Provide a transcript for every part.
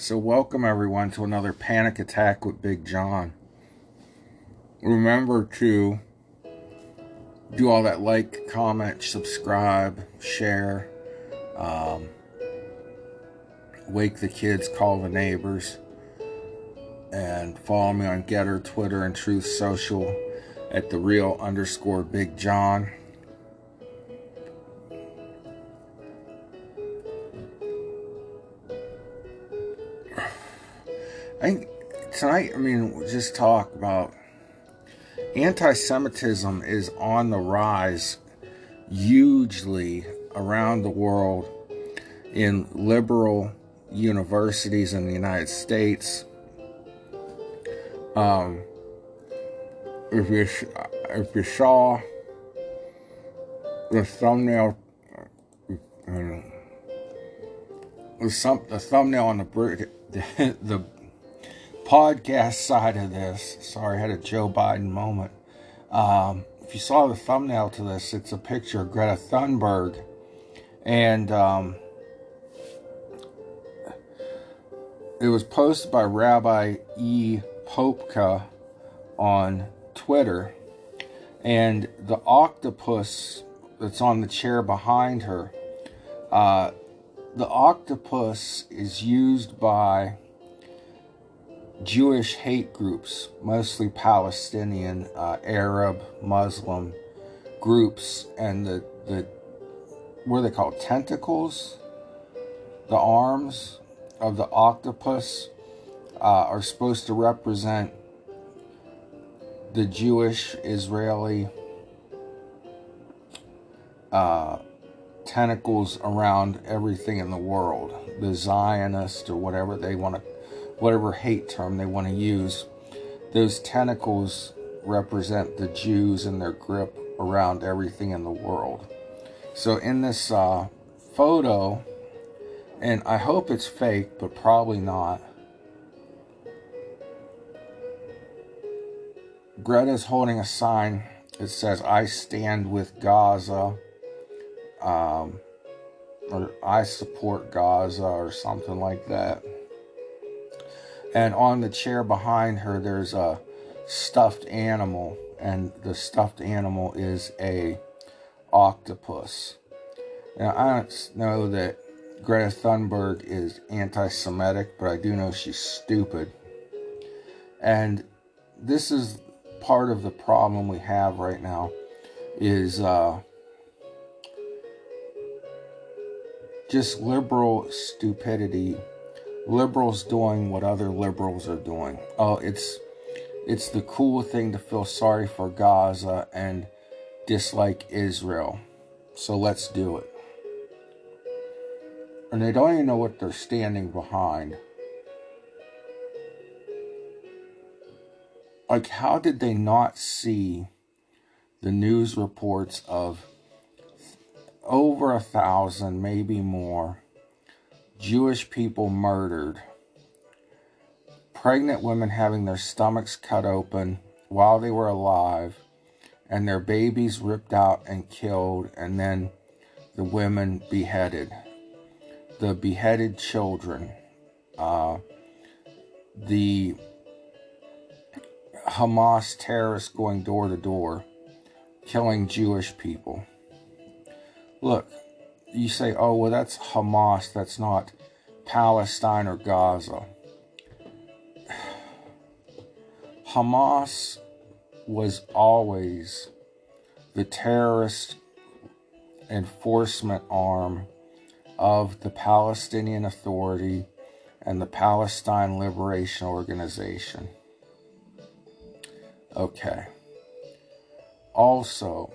So, welcome everyone to another panic attack with Big John. Remember to do all that like, comment, subscribe, share, um, wake the kids, call the neighbors, and follow me on Gettr, Twitter, and Truth Social at the real underscore Big John. I think tonight, I mean, just talk about anti-Semitism is on the rise hugely around the world in liberal universities in the United States. Um, if you if you saw the thumbnail, the, some, the thumbnail on the the, the podcast side of this, sorry, I had a Joe Biden moment. Um, if you saw the thumbnail to this, it's a picture of Greta Thunberg. And um, it was posted by Rabbi E. Popka on Twitter. And the octopus that's on the chair behind her, uh, the octopus is used by Jewish hate groups, mostly Palestinian, uh, Arab, Muslim groups, and the the what are they called? Tentacles, the arms of the octopus uh, are supposed to represent the Jewish Israeli uh, tentacles around everything in the world, the Zionist or whatever they want to whatever hate term they want to use, those tentacles represent the Jews and their grip around everything in the world. So in this uh, photo, and I hope it's fake, but probably not. Greta's holding a sign that says, I stand with Gaza, um, or I support Gaza, or something like that. And on the chair behind her, there's a stuffed animal, and the stuffed animal is a octopus. Now, I don't know that Greta Thunberg is anti Semitic, but I do know she's stupid. And this is part of the problem we have right now is uh, just liberal stupidity liberals doing what other liberals are doing. Oh, it's it's the cool thing to feel sorry for Gaza and dislike Israel. So let's do it. And they don't even know what they're standing behind. Like, how did they not see the news reports of over a thousand, maybe more, Jewish people murdered, pregnant women having their stomachs cut open while they were alive, and their babies ripped out and killed, and then the women beheaded. The beheaded children, uh, the Hamas terrorists going door to door, killing Jewish people. Look, you say, oh, well, that's Hamas, that's not Palestine or Gaza. Hamas was always the terrorist enforcement arm of the Palestinian Authority and the Palestine Liberation Organization. Okay. Also,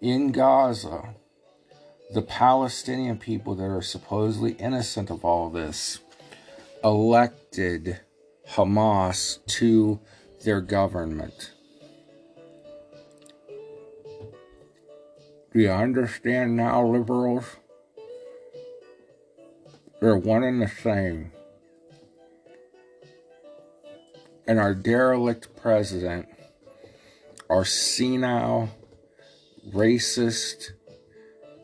in Gaza, the Palestinian people that are supposedly innocent of all this elected Hamas to their government. Do you understand now, liberals? They're one and the same. And our derelict president, our senile, racist,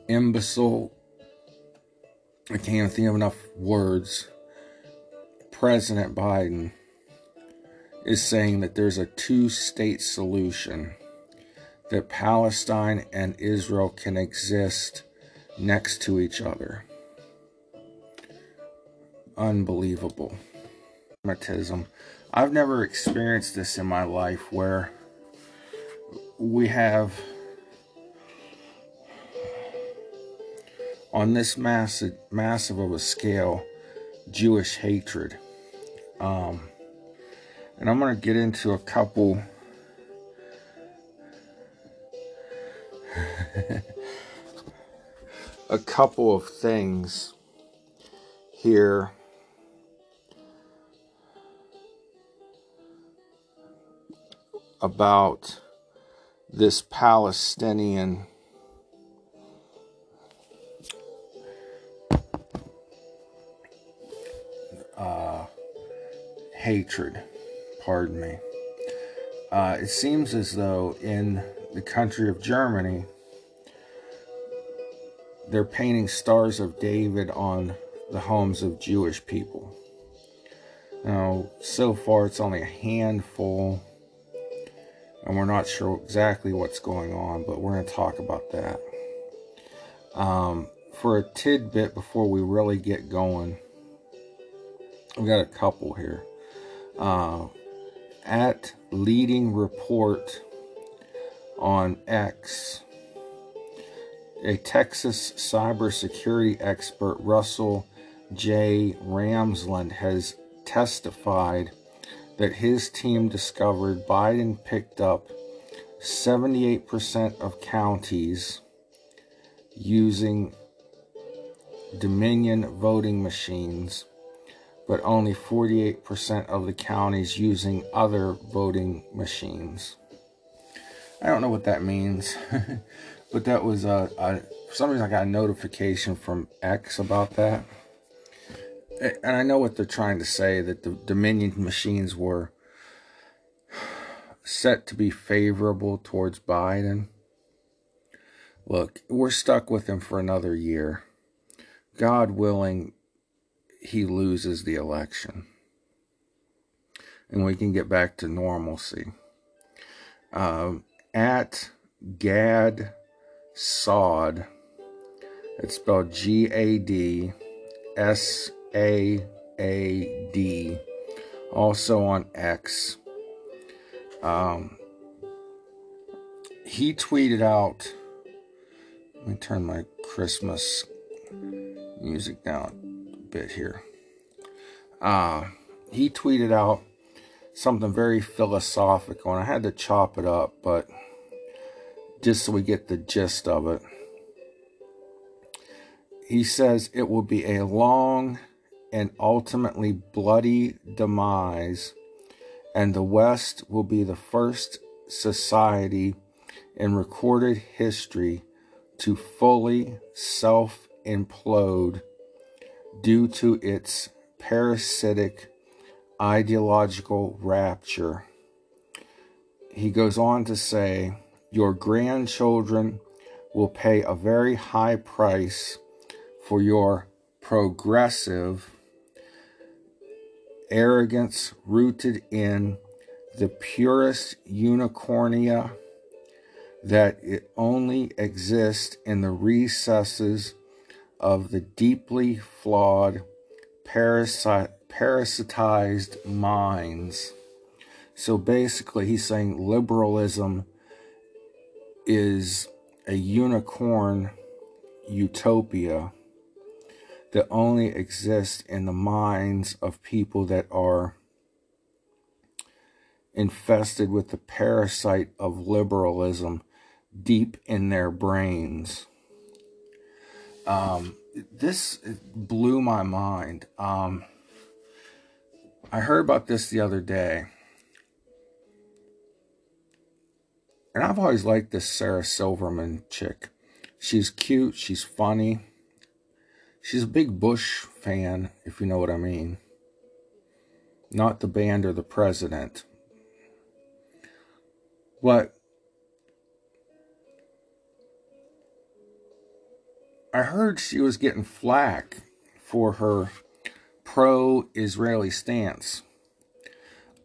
imbecile, I can't think of enough words, President Biden is saying that there's a two state solution, that Palestine and Israel can exist next to each other. Unbelievable. I've never experienced this in my life where we have on this massive massive of a scale Jewish hatred. Um, and I'm going to get into a couple a couple of things here about this Palestinian uh, hatred. Pardon me. Uh, it seems as though in the country of Germany, they're painting stars of David on the homes of Jewish people. Now, so far, it's only a handful, and we're not sure exactly what's going on, but we're going to talk about that. Um, for a tidbit before we really get going, we got a couple here. Uh, at leading report on X, a Texas cybersecurity expert, Russell J. Ramsland, has testified that his team discovered Biden picked up 78% of counties using Dominion voting machines but only 48% of the counties using other voting machines. I don't know what that means, but that was uh, a, a, for some reason I got a notification from X about that. And I know what they're trying to say that the Dominion machines were set to be favorable towards Biden. Look, we're stuck with him for another year. God willing, he loses the election and we can get back to normalcy. Um, at Gad Saad, it's spelled G A D S A A D, also on X. Um, he tweeted out, let me turn my Christmas music down bit here. Uh, he tweeted out something very philosophical, and I had to chop it up, but just so we get the gist of it. He says it will be a long and ultimately bloody demise, and the West will be the first society in recorded history to fully self implode due to its parasitic ideological rapture. He goes on to say, Your grandchildren will pay a very high price for your progressive arrogance rooted in the purest unicornia that it only exists in the recesses of the deeply flawed, parasite, parasitized minds. So basically, he's saying liberalism is a unicorn utopia that only exists in the minds of people that are infested with the parasite of liberalism deep in their brains. Um, this blew my mind. Um, I heard about this the other day. And I've always liked this Sarah Silverman chick. She's cute, she's funny. She's a big Bush fan, if you know what I mean. Not the band or the president. But I heard she was getting flack for her pro Israeli stance.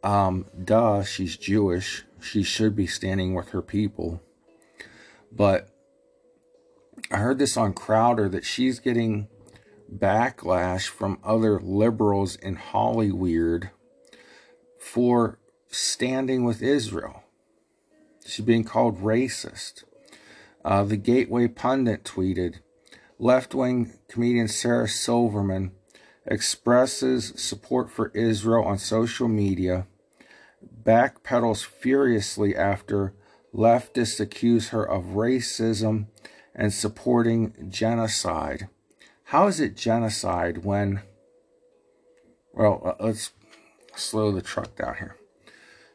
Um, duh, she's Jewish. She should be standing with her people. But I heard this on Crowder that she's getting backlash from other liberals in Hollywood for standing with Israel. She's being called racist. Uh, the Gateway Pundit tweeted, left-wing comedian Sarah Silverman expresses support for Israel on social media, backpedals furiously after leftists accuse her of racism and supporting genocide. How is it genocide when, well, uh, let's slow the truck down here.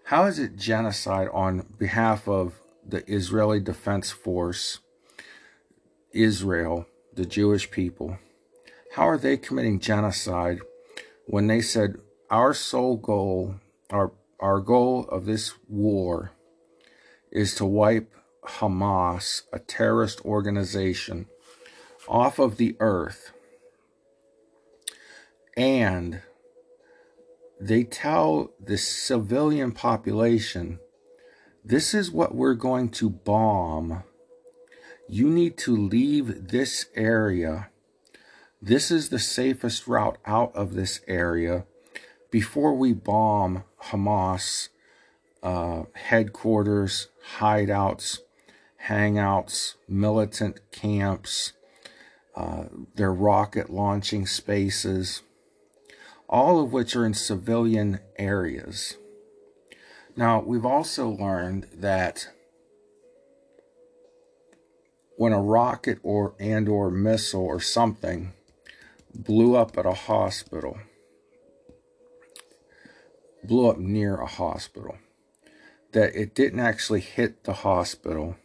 How is it genocide on behalf of the Israeli Defense Force, Israel, the Jewish people? How are they committing genocide when they said our sole goal, our, our goal of this war is to wipe Hamas, a terrorist organization, off of the earth. And they tell the civilian population, this is what we're going to bomb. You need to leave this area. This is the safest route out of this area before we bomb Hamas uh, headquarters, hideouts, hangouts, militant camps, uh, their rocket launching spaces, all of which are in civilian areas. Now, we've also learned that when a rocket or and or missile or something blew up at a hospital, blew up near a hospital, that it didn't actually hit the hospital.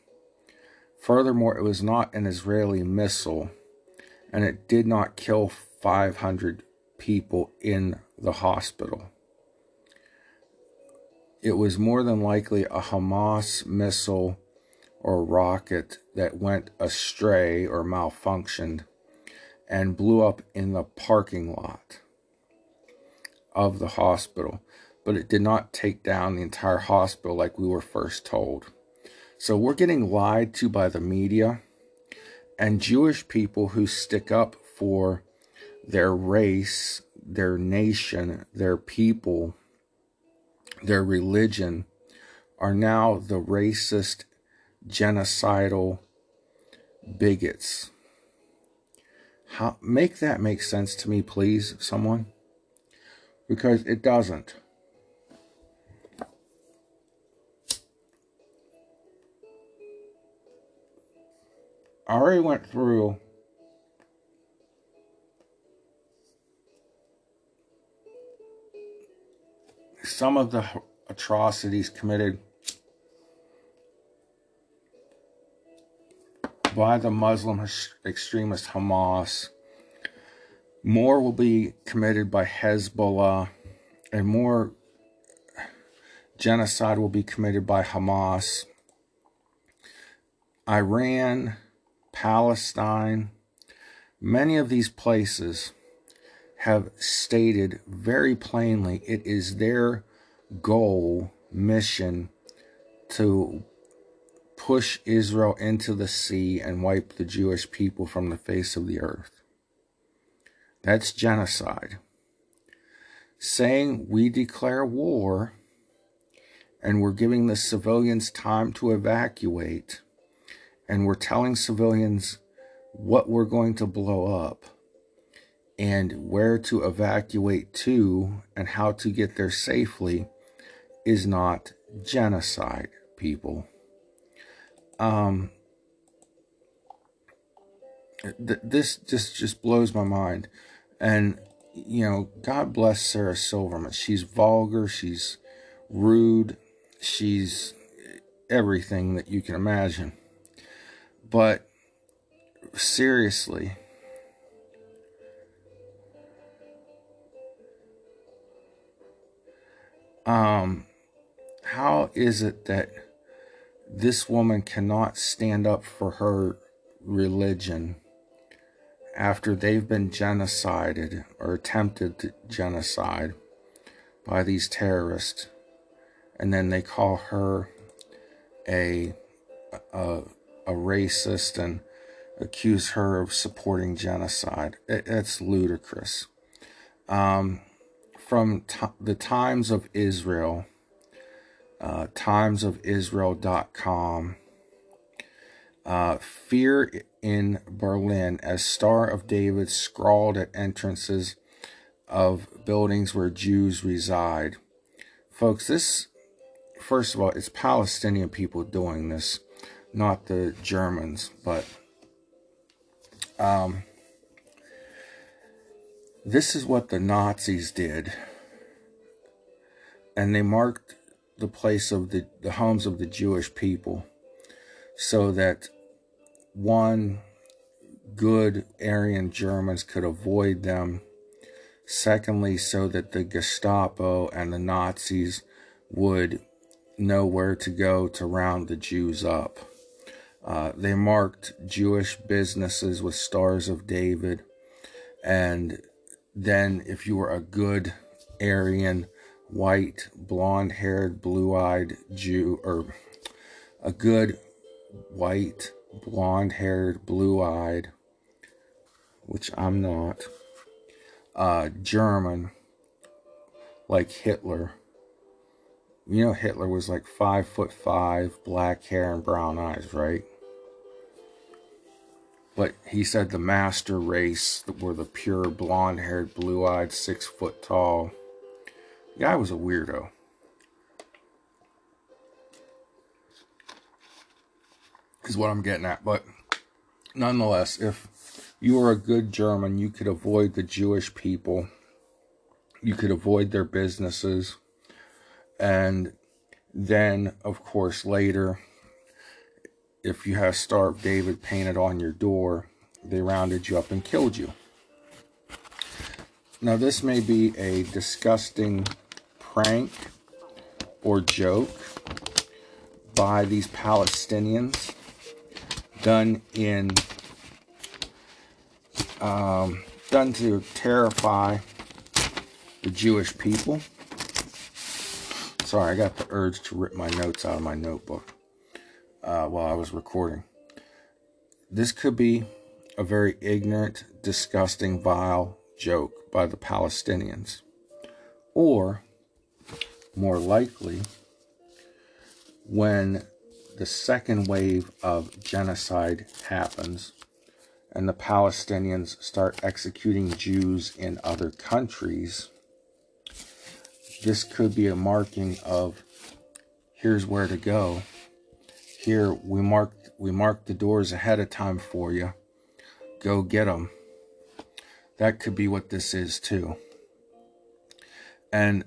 Furthermore, it was not an Israeli missile, and it did not kill 500 people in the hospital. It was more than likely a Hamas missile or rocket that went astray or malfunctioned and blew up in the parking lot of the hospital but it did not take down the entire hospital like we were first told. So we're getting lied to by the media and Jewish people who stick up for their race, their nation, their people, their religion are now the racist, genocidal bigots. How, make that make sense to me, please, someone? Because it doesn't. I already went through some of the atrocities committed by the Muslim extremist Hamas. More will be committed by Hezbollah, and more genocide will be committed by Hamas. Iran Palestine, many of these places have stated very plainly it is their goal, mission to push Israel into the sea and wipe the Jewish people from the face of the earth. That's genocide. Saying we declare war and we're giving the civilians time to evacuate and we're telling civilians what we're going to blow up and where to evacuate to and how to get there safely is not genocide, people. Um, th- this just just blows my mind, and you know, God bless Sarah Silverman. She's vulgar, she's rude, she's everything that you can imagine. But seriously, um, how is it that this woman cannot stand up for her religion after they've been genocided or attempted genocide by these terrorists, and then they call her a, a, a racist and accuse her of supporting genocide. It, it's ludicrous. Um, from the Times of Israel, uh, timesofisrael.com, uh, fear in Berlin as Star of David scrawled at entrances of buildings where Jews reside. Folks, this, first of all, it's Palestinian people doing this, not the Germans, but um, this is what the Nazis did. And they marked the place of the, the homes of the Jewish people so that one, good Aryan Germans could avoid them. Secondly, so that the Gestapo and the Nazis would know where to go to round the Jews up. Uh, they marked Jewish businesses with stars of David. And then, if you were a good Aryan, white, blonde haired, blue eyed Jew, or a good white, blonde haired, blue eyed, which I'm not, uh, German, like Hitler. You know, Hitler was like five foot five, black hair and brown eyes, right? But he said the master race were the pure blonde haired, blue eyed, six foot tall. Guy was a weirdo. is what I'm getting at. But nonetheless, if you were a good German, you could avoid the Jewish people. You could avoid their businesses. And then, of course, later, if you have of David painted on your door, they rounded you up and killed you. Now, this may be a disgusting prank or joke by these Palestinians done in um, done to terrify the Jewish people. Sorry, I got the urge to rip my notes out of my notebook uh, while I was recording. This could be a very ignorant, disgusting, vile joke by the Palestinians. Or, more likely, when the second wave of genocide happens and the Palestinians start executing Jews in other countries, this could be a marking of here's where to go. Here we mark we mark the doors ahead of time for you. Go get them. That could be what this is too. And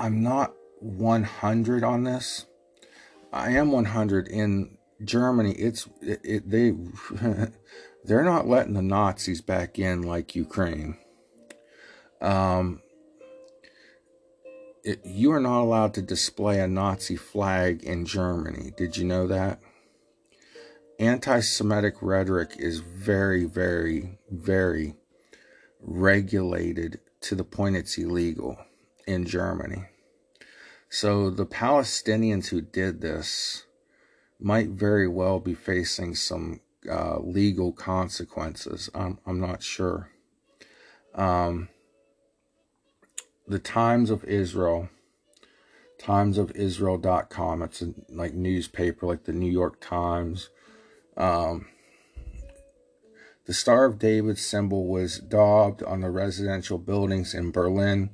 I'm not 100 on this I am 100 in Germany. It's it, it they they're not letting the Nazis back in like Ukraine. Um, it, you are not allowed to display a Nazi flag in Germany. Did you know that? Anti Semitic rhetoric is very, very, very regulated to the point it's illegal in Germany. So the Palestinians who did this might very well be facing some uh, legal consequences. I'm, I'm not sure. Um, the Times of Israel, timesofisrael.com. It's a like newspaper like the New York Times. Um, the Star of David symbol was daubed on the residential buildings in Berlin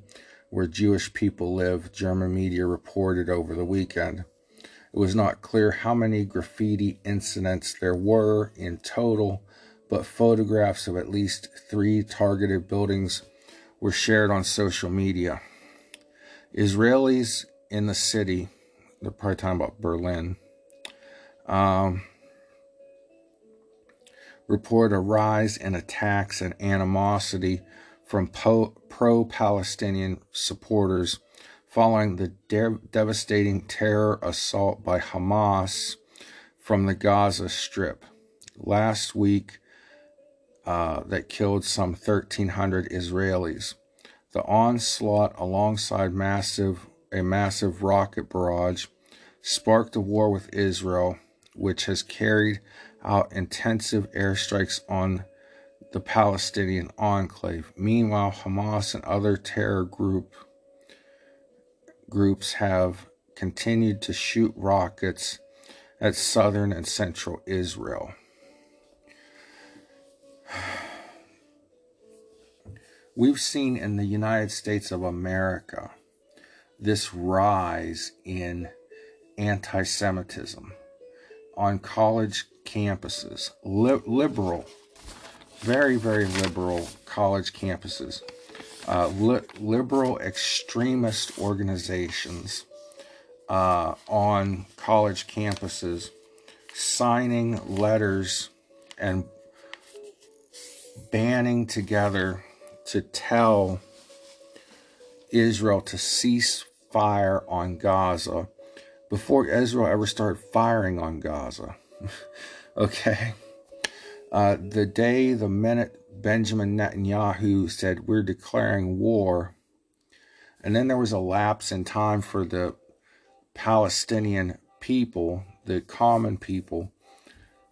where Jewish people live, German media reported over the weekend. It was not clear how many graffiti incidents there were in total, but photographs of at least three targeted buildings were shared on social media. Israelis in the city, they're probably talking about Berlin, um, report a rise in attacks and animosity from pro Palestinian supporters following the de- devastating terror assault by Hamas from the Gaza Strip. Last week, uh, that killed some 1,300 Israelis. The onslaught, alongside massive a massive rocket barrage, sparked a war with Israel, which has carried out intensive airstrikes on the Palestinian enclave. Meanwhile, Hamas and other terror group groups have continued to shoot rockets at southern and central Israel. We've seen in the United States of America this rise in anti Semitism on college campuses, li- liberal, very, very liberal college campuses, uh, li- liberal extremist organizations uh, on college campuses signing letters and banning together to tell Israel to cease fire on Gaza before Israel ever started firing on Gaza. okay. Uh, the day, the minute Benjamin Netanyahu said, We're declaring war, and then there was a lapse in time for the Palestinian people, the common people,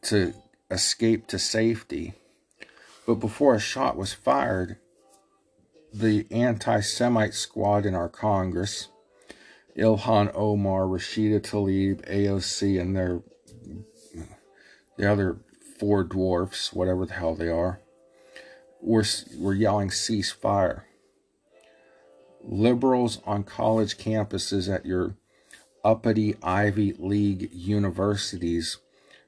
to escape to safety. But before a shot was fired, the anti Semite squad in our Congress, Ilhan Omar, Rashida Tlaib, AOC, and their the other four dwarfs, whatever the hell they are, were, were yelling ceasefire. Liberals on college campuses at your uppity Ivy League universities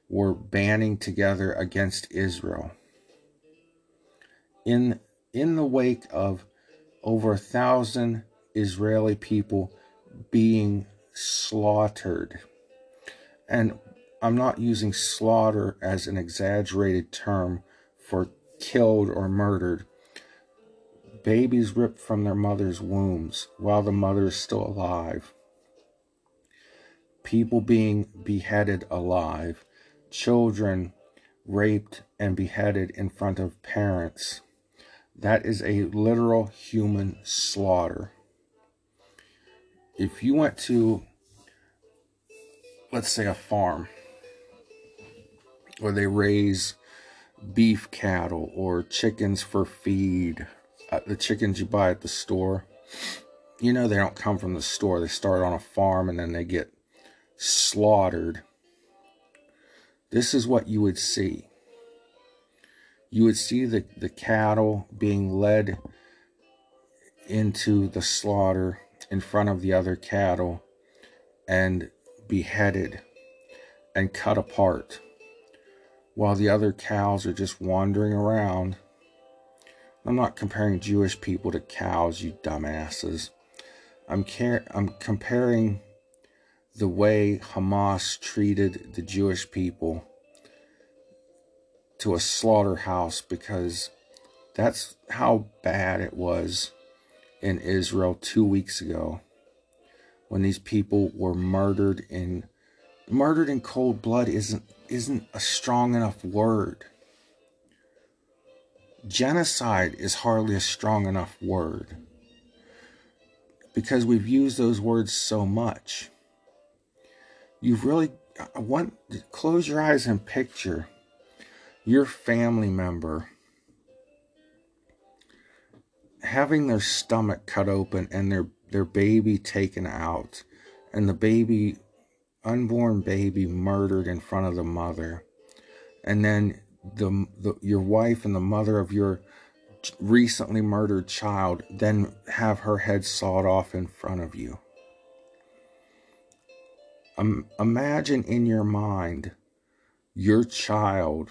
were banding together against Israel. In, in the wake of over a thousand Israeli people being slaughtered. And I'm not using slaughter as an exaggerated term for killed or murdered. Babies ripped from their mother's wombs while the mother is still alive. People being beheaded alive. Children raped and beheaded in front of parents. That is a literal human slaughter. If you went to, let's say, a farm where they raise beef cattle or chickens for feed, uh, the chickens you buy at the store, you know they don't come from the store. They start on a farm and then they get slaughtered. This is what you would see you would see the, the cattle being led into the slaughter in front of the other cattle and beheaded and cut apart while the other cows are just wandering around. I'm not comparing Jewish people to cows, you dumbasses. I'm, car- I'm comparing the way Hamas treated the Jewish people to a slaughterhouse because that's how bad it was in Israel two weeks ago when these people were murdered in murdered in cold blood isn't isn't a strong enough word. Genocide is hardly a strong enough word because we've used those words so much. You've really I want close your eyes and picture your family member having their stomach cut open and their their baby taken out and the baby unborn baby murdered in front of the mother and then the, the your wife and the mother of your recently murdered child then have her head sawed off in front of you um, imagine in your mind your child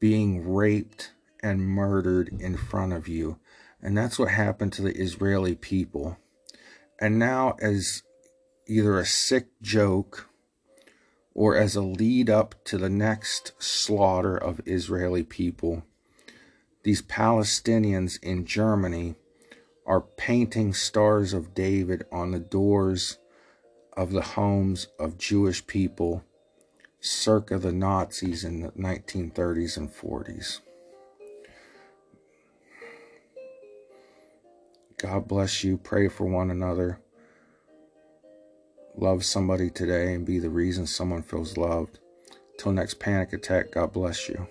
being raped and murdered in front of you. And that's what happened to the Israeli people. And now, as either a sick joke or as a lead up to the next slaughter of Israeli people. These Palestinians in Germany are painting stars of David on the doors of the homes of Jewish people circa the Nazis in the 1930s and 40s. God bless you. Pray for one another. Love somebody today and be the reason someone feels loved. Till next panic attack, God bless you.